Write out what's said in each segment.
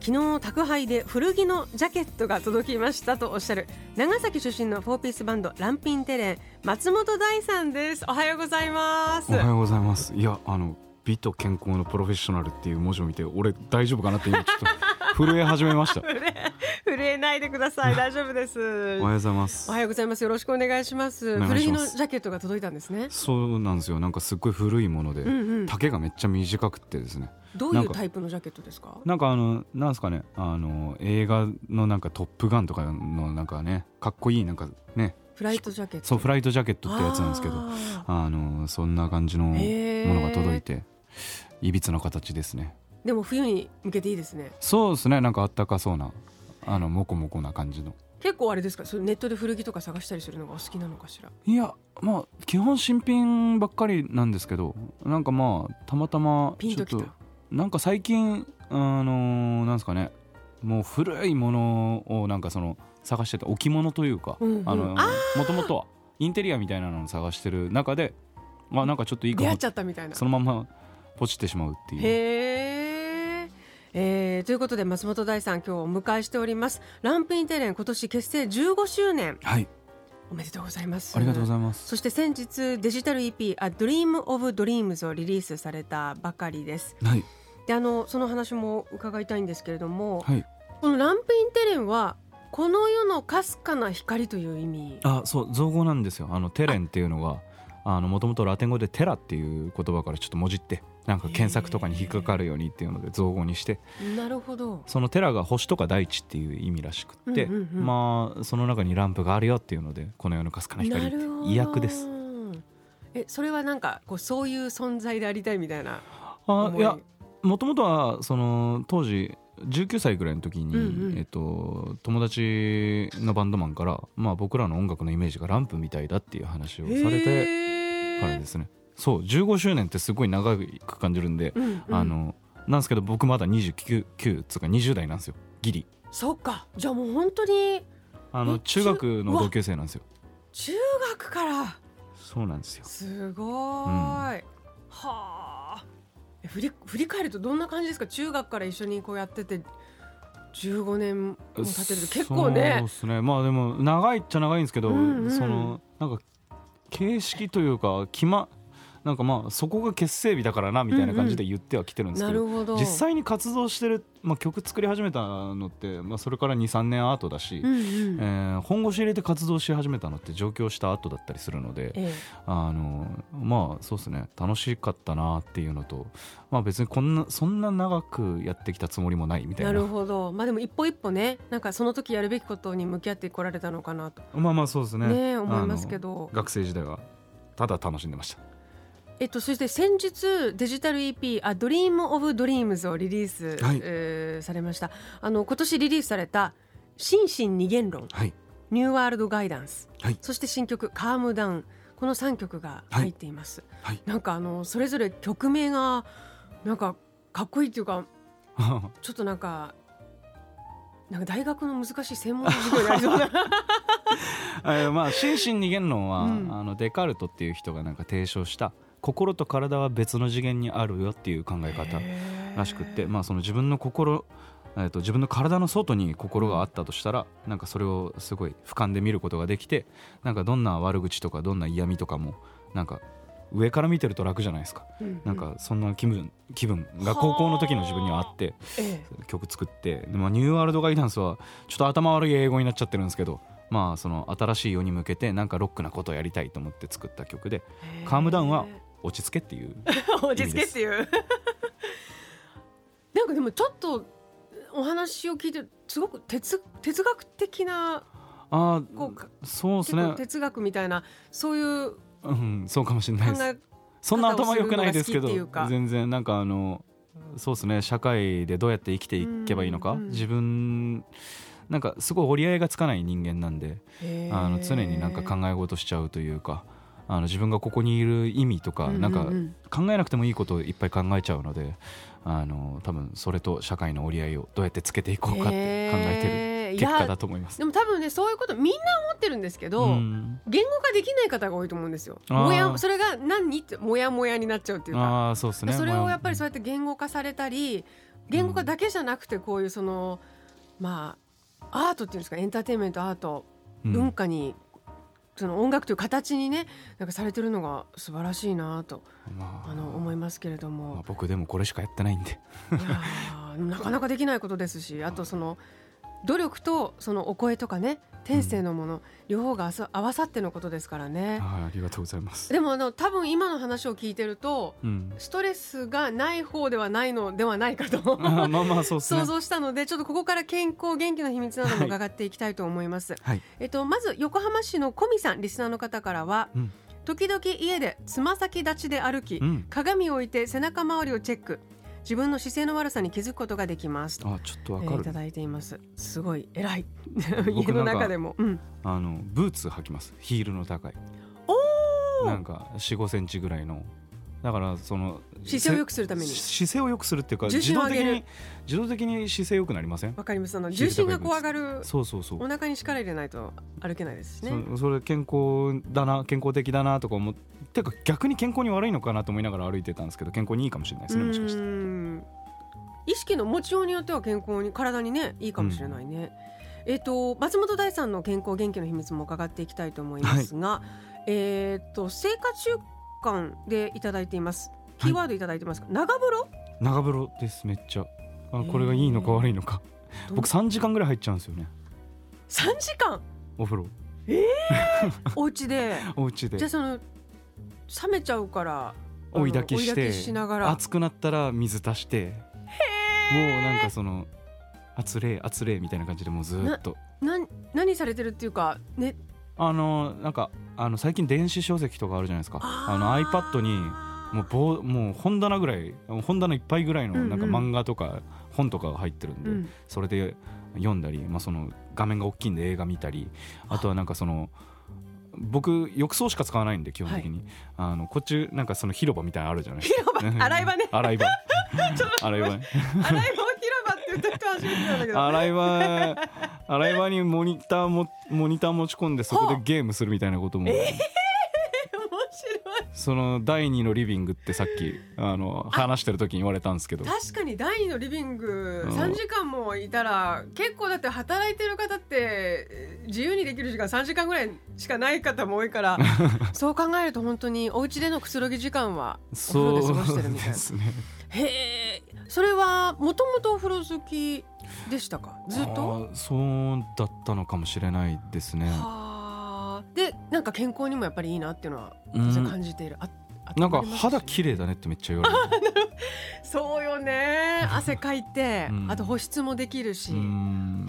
昨日宅配で古着のジャケットが届きましたとおっしゃる長崎出身のフォーピースバンドランピンテレン松本大さんです。おはようございます。おはようございます。いやあの美と健康のプロフェッショナルっていう文字を見て俺大丈夫かなって今ちょっと震え始めました 震えないでください。大丈夫です。おはようございます。おはようございます。よろしくお願いします。古着のジャケットが届いたんですね。そうなんですよ。なんかすっごい古いもので、うんうん、丈がめっちゃ短くてですね。どういうタイプのジャケットですか？なんかあのなんですかね。あの映画のなんか「トップガン」とかのなんかねかっこいいなんかね。フライトジャケット。そうフライトジャケットってやつなんですけどあのそんな感じのものが届いていびつな形ですね。でも冬に向けていいですね。そうですね。なんかあったかそうなあのモコモコな感じの。結構あれですか？それネットで古着とか探したりするのがお好きなのかしら？いやまあ基本新品ばっかりなんですけどなんかまあたまたまちょっとなんか最近あのー、なんですかね。もう古いものをなんかその探してて置物というか、うんうん、あのもともとはインテリアみたいなのを探してる中であなんかちょっといいかもそのままポチってしまうっていう。へということで松本大さん今日お迎えしております。ランプインテレン今年結成15周年。はい。おめでとうございます。ありがとうございます。そして先日デジタル EP「A Dream of Dreams」をリリースされたばかりです。はい。であのその話も伺いたいんですけれども、はい、このランプインテレンはこの世のかすかな光という意味？あそう造語なんですよ。あのテレンっていうのがあのもともとラテン語でテラっていう言葉からちょっともじってなんか検索とかに引っかかるようにっていうので造語にしてなるほど。そのテラが星とか大地っていう意味らしくって、うんうんうん、まあその中にランプがあるよっていうのでこの世のかすかな光って意訳です。えそれはなんかこうそういう存在でありたいみたいなあい？やもともとはその当時19歳ぐらいの時に、うんうん、えっと、友達のバンドマンから、まあ、僕らの音楽のイメージがランプみたいだっていう話をされてからですねそう15周年ってすごい長く感じるんで、うんうん、あのなんですけど僕まだ29つうか20代なんですよ。ギリ。そっか。じゃあもう本当にあの中学の同級生なんですよ。中学から。そうなんですよ。すごい、うん、はあ振り振り返るとどんな感じですか？中学から一緒にこうやってて15年も経ってると。結構ね。そうですね。まあでも長いっちゃ長いんですけど、うんうん、そのなんか形式というか決まなんかまあそこが結成日だからなみたいな感じで言ってはきてるんですけどうんうん、ど。実際に活動してる、まあ、曲作り始めたのって、まあ、それから23年後だし、うんうん、えー、本腰入れて活動し始めたのって上京した後だったりするので、ええ、あのまあそうですね。楽しかったなっていうのと、まあ、別にこんなそんな長くやってきたつもりもないみたいな。なるほど、まあ、でも一歩一歩ねなんかその時やるべきことに向き合ってこられたのかなと。まあまあそうですね。ね思いますけど。学生時代はただ楽しんでました。えっと、そして先日デジタル EP「A Dream of Dreams」をリリース、はい。えー、されました。あの今年リリースされた「心身二元論」はい、ニューワールドガイダンス」はい、そして新曲「カームダウン」この3曲が入っています、はい、なんかあのそれぞれ曲名がなんかかっこいいっていうか ちょっとなんかなんか大学の難しい専門授業になりそうな。えまあ心身二元論は、うん、あのデカルトっていう人がなんか提唱した心と体は別の次元にあるよっていう考え方らしくって、まあ、その自分の心えーと、自分の体の外に心があったとしたらなんかそれをすごい俯瞰で見ることができてなんかどんな悪口とかどんな嫌味とかもなんか上から見てると楽じゃないですか、うんうん、なんかそんな気分気分が高校の時の自分にはあって、ええ、曲作ってで、まあ、ニューワールドガイダンスはちょっと頭悪い英語になっちゃってるんですけどまあその新しい世に向けてなんかロックなことをやりたいと思って作った曲で「カー。ムダウン」は落ち着けっていう 落ち着けっていう。なんかでもちょっとお話を聞いてすごく哲哲学的なあそうですね。哲学みたいなそういううんそうかもしれないです。そんな頭良くないですけど全然なんかあのそうですね社会でどうやって生きていけばいいのか、うんうん、自分なんかすごい折り合いがつかない人間なんであの常になんか考え事しちゃうというかあの自分がここにいる意味とか、なんか考えなくてもいいことをいっぱい考えちゃうのであの多分それと社会の折り合いをどうやってつけていこうかって考えてる結果だと思います。でも多分ねそういうことみんな思ってるんですけど、うん言語化できない方が多いと思うんですよ。もやそれが何？ってもやもやになっちゃうっていうか。ああそうですね。それをやっぱりそうまやって言語化されたり言語化だけじゃなくてこういうそのまあアートっていうんですか？エンターテインメントアート文化に、その音楽という形にねなんかされてるのが素晴らしいなとまああの思いますけれどまあも、僕でもこれしかやってないんで。なかなかできないことですしあとその努力とそのお声とかね天性のもの、両方が合わさってのことですからね。はいありがとうございます。でもあの多分今の話を聞いてるとうん。ストレスがない方ではないのではないかとまあまあそう想。像したのでちょっとここから健康元気の秘密なども伺っていきたいと思います、はい。えっとまず横浜市の小見さんリスナーの方からは、うん時々家でつま先立ちで歩き、うん。鏡を置いて背中周りをチェック自分の姿勢の悪さに気づくことができますと、あちょっとわかるえーいた。だいていますすごい偉い僕家の中でも、うん、あのブーツ履きます。ヒールの高い。おなんか4、5センチぐらいの。だからその姿勢を良くするために。し姿勢を良くするっていうか重自動的に自動的に姿勢良くなりません？わかります。あの重心がこう上がるそうそうそう。お。腹に力入れないと歩けないですしね。そそれ健康だな健康的だなとか思ってか逆に健康に悪いのかなと思いながら歩いてたんですけど健康にいいかもしれないですねもしかして。うーん意識の持ちようによっては健康に体にねいいかもしれないね、えっ、と松本大さんの健康元気の秘密も伺っていきたいと思いますが、えっ、と生活習慣でいただいています。キーワードいただいてますか、長風呂？長風呂ですめっちゃ。あこれがいいのか悪いのか。僕3時間ぐらい入っちゃうんですよね。3時間？お風呂。お家で？お家で。じゃあその冷めちゃうから追い炊きしてしながら。熱くなったら水足して。もうなんかその熱冷熱冷みたいな感じでもうずーっと。なん何されてるっていうかねあのなんかあの最近電子書籍とかあるじゃないですか。あの iPad にもう棒もう本棚ぐらい本棚いっぱいぐらいのうんうん。なんか漫画とか本とかが入ってるんで、うん。それで読んだり、まあ、その画面が大きいんで映画見たりあとはなんかその僕浴槽しか使わないんで基本的に、あのこっちなんかその広場みたいなのあるじゃないですか。広場？洗い場ね。洗い場。洗い場。洗い場広場って言った人初めてなんだけど。洗い場洗い場にモニターもモニター持ち込んでそこでゲームするみたいなことも、面白い。その第二のリビングってさっきあの話してる時に言われたんですけど。確かに第二のリビングうん。3時間もいたら結構だって働いてる方ってえー自由にできる時間3時間ぐらいしかない方も多いから そう考えると本当にお家でのくつろぎ時間はお風呂で過ごしてるみたいな。ですね。へえそれはもともとお風呂好きでしたか？ずっと？そうだったのかもしれないですね。はあでなんか健康にもやっぱりいいなっていうのは感じている、ああなんか肌綺麗だねってめっちゃ言われる。そうよね。汗かいて、うん。あと保湿もできるし、うー。ん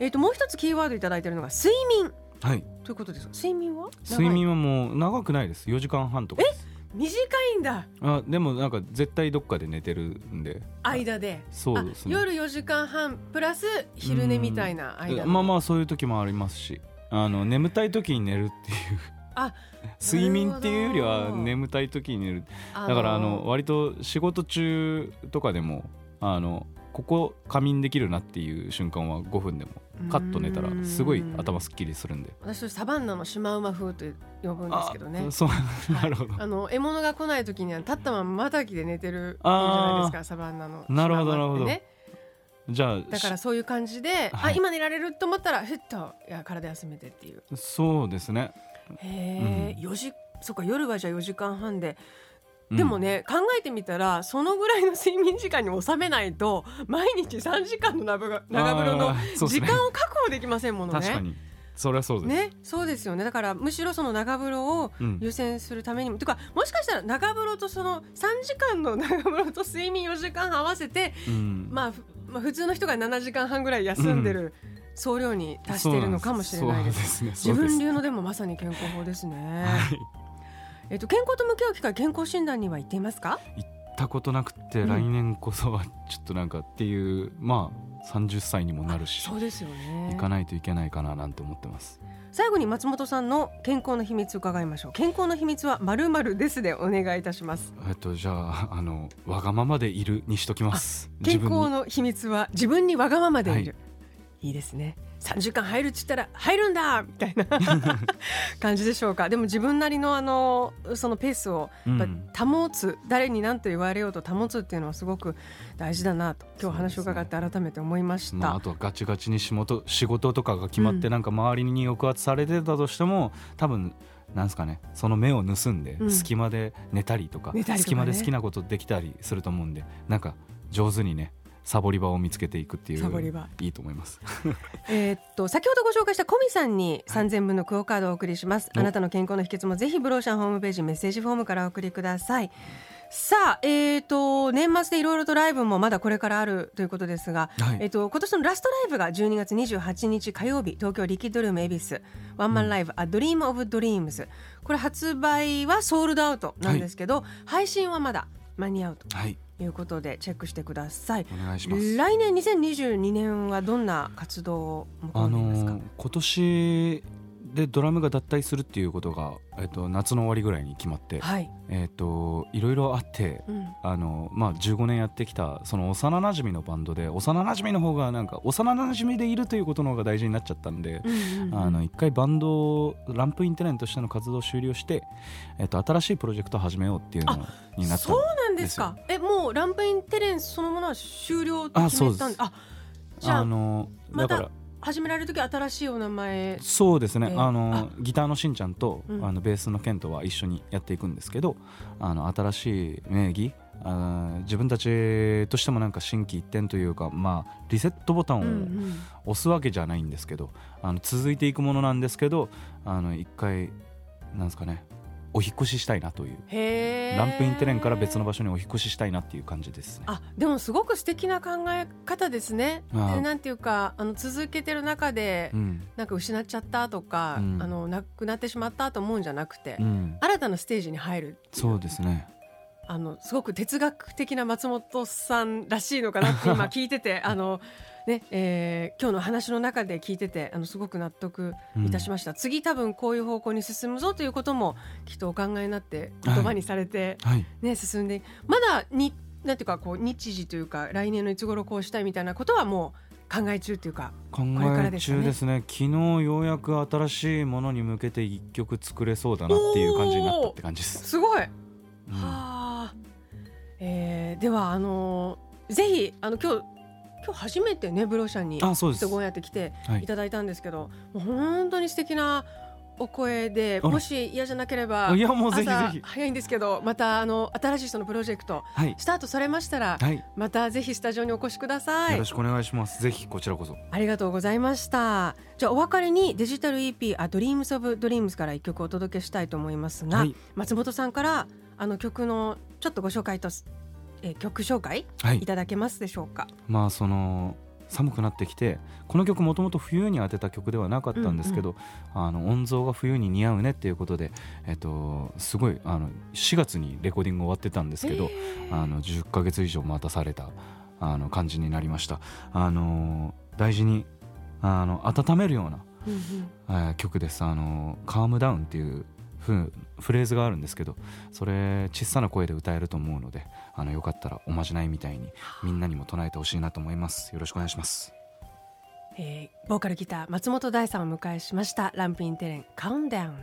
えっ、ともう一つキーワードいただいてるのが睡眠。はい。ということです睡眠は？睡眠ははもう長くないです。4時間半とかです短いんだ。あでもなんか絶対どっかで寝てるんで。間で。そうですね。あ夜4時間半プラス昼寝みたいな間。まあまあそういう時もありますし。あの眠たい時に寝るっていう。あ 睡眠っていうよりは眠たい時に寝る。あだからあの割と仕事中とかでもあのここ仮眠できるなっていう瞬間は5分でもカッと寝たらすごい頭すっきりするんで。私サバンナのシマウマ風と呼ぶんですけどね。あそう。なるほど。あの獲物が来ない時には立ったまままたぎで寝てるじゃないですかサバンナのなるほどシマウマってね。じゃあだからそういう感じで、あはい。今寝られると思ったらふっといや体休めてっていう。そうですね。へえ、4時そっか夜はじゃあ4時間半で、うんでもね考えてみたらそのぐらいの睡眠時間に収めないと毎日3時間の長風呂の時間を確保できませんものね。確かに。それはそうです、ね、そうですよね。だからむしろその長風呂をうん。優先するためにも、とかもしかしたら長風呂とその3時間の長風呂と睡眠4時間半合わせて、うん。まあ、ふまあ普通の人が7時間半ぐらい休んでる総量に達しているのかもしれないです。自分流のでもまさに健康法ですね。はいえっと健康と向き合う機会健康診断には行っていますか？行ったことなくて、うん。来年こそはちょっとなんかっていうまあ30歳にもなるしそうですよね。行かないといけないかななんて思ってます。最後に松本さんの健康の秘密伺いましょう。健康の秘密はまるまるですでお願いいたします。えっとじゃああのわがままでいるにしときます。健康の秘密は自分にわがままでいる、はい、いいですね3時間入るっつったら入るんだ！みたいな 感じでしょうか。でも自分なりのあのそのペースを保つ、うん、誰に何と言われようと保つっていうのはすごく大事だなと今日話を伺って改めて思いました、ね。まあ、あとはガチガチに仕事仕事とかが決まって、なんか周りに抑圧されてたとしても多分なんすかねその目を盗んで隙間で寝たりとか,、隙間で好きなことできたりすると思うんでなんか上手にねサボり場を見つけていくっていうサボり場いいと思います。えっと先ほどご紹介したコミさんに3000分のクオカードをお送りします、あなたの健康の秘訣もぜひブローシャンホームページメッセージフォームからお送りください。さあ、えーと、年末でいろいろとライブもまだこれからあるということですが、はい、えーと、今年のラストライブが12月28日火曜日東京リキッドルーム恵比寿ワンマンライブ「うん、A Dream of Dreams」これ発売はソールドアウトなんですけど、はい、配信はまだ間に合うと。はいいうことでチェックしてください。お願いします。来年2022年はどんな活動をあの今年でドラムが脱退するっていうことが、えっと、夏の終わりぐらいに決まって、はい、えっと、いろいろあって、うん、あのまあ、15年やってきたその幼なじみのバンドで幼なじみの方がなんか幼なじみでいるということの方が大事になっちゃったんで、一回バンドランプインテレンとしての活動を終了して、えっと、新しいプロジェクトを始めようっていうのになったそうなんですか。えもうランプインテレンそのものは終了って決めたんであじゃあのだから、始められる時新しいお名前？そうですね、えー、あのギターのしんちゃんと、うん、あのベースのケントは一緒にやっていくんですけどあの新しい名義あ自分たちとしてもなんか心機一転というか、まあ、リセットボタンを押すわけじゃないんですけど、うんうん、あの続いていくものなんですけどあの一回なんですかねお引越ししたいなという。ランプインテレンから別の場所にお引越ししたいなっていう感じです、ね、あでもすごく素敵な考え方ですね。なんていうかあの続けてる中で、うん、なんか失っちゃったとか、うん、あのなくなってしまったと思うんじゃなくて、うん、新たなステージに入るそうですねあのすごく哲学的な松本さんらしいのかなって今 聞いててあのねえー、今日の話の中で聞いててあのすごく納得いたしました、うん、次多分こういう方向に進むぞということもきっとお考えになって言葉にされて、はい、ね、進んでまだになんていうかこう日時というか来年のいつ頃こうしたいみたいなことはもう考え中というか考え中ですね、ね、昨日ようやく新しいものに向けて一曲作れそうだなっていう感じになったって感じです。すごい、うん、はあ、えー、ではあのー、ぜひあの今日今日初めてねブロシャンに人ごやって来てい。ただいたんですけど、はい、もう本当に素敵なお声でもし嫌じゃなければいやもうぜひぜひ。早いんですけどまたあの新しい人のプロジェクト、はい、スタートされましたら、はい、またぜひスタジオにお越しください。よろしくお願いします。ぜひこちらこそ。ありがとうございました。じゃあお別れにデジタル EP あドリームスオブドリームスから一曲お届けしたいと思いますが、はい、松本さんからあの曲のちょっとご紹介とえー、曲紹介、はい、いただけますでしょうか？まあその寒くなってきてこの曲もともと冬に当てた曲ではなかったんですけど、うんうん、あの音像が冬に似合うねっていうことで、えっと、すごいあの4月にレコーディング終わってたんですけど、あの10ヶ月以上待たされたあの感じになりました。あの大事にあの温めるような、うんうん、えー、曲です。あの「カームダウン」っていうフフレーズがあるんですけどそれ小さな声で歌えると思うのであのよかったらおまじないみたいにみんなにも唱えてほしいなと思います。よろしくお願いします、えー、ボーカルギター松本大さんを迎えしました。ランプインテレンカウンダウン。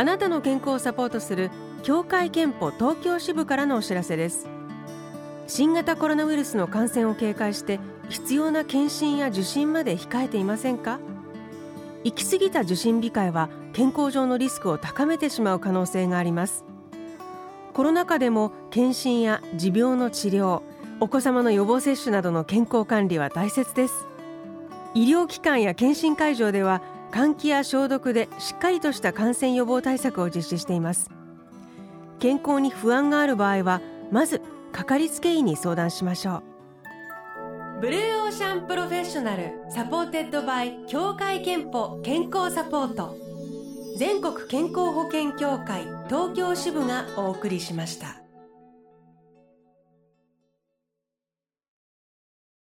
あなたの健康をサポートする協会憲法東京支部からのお知らせです。新型コロナウイルスの感染を警戒して必要な検診や受診まで控えていませんか？行き過ぎた受診控えは健康上のリスクを高めてしまう可能性があります。コロナ禍でも検診や持病の治療お子様の予防接種などの健康管理は大切です。医療機関や検診会場では換気や消毒でしっかりとした感染予防対策を実施しています。健康に不安がある場合はまずかかりつけ医に相談しましょう Blue Ocean Professional supported by 協会けんぽ健康サポート全国健康保険協会東京支部がお送りしました。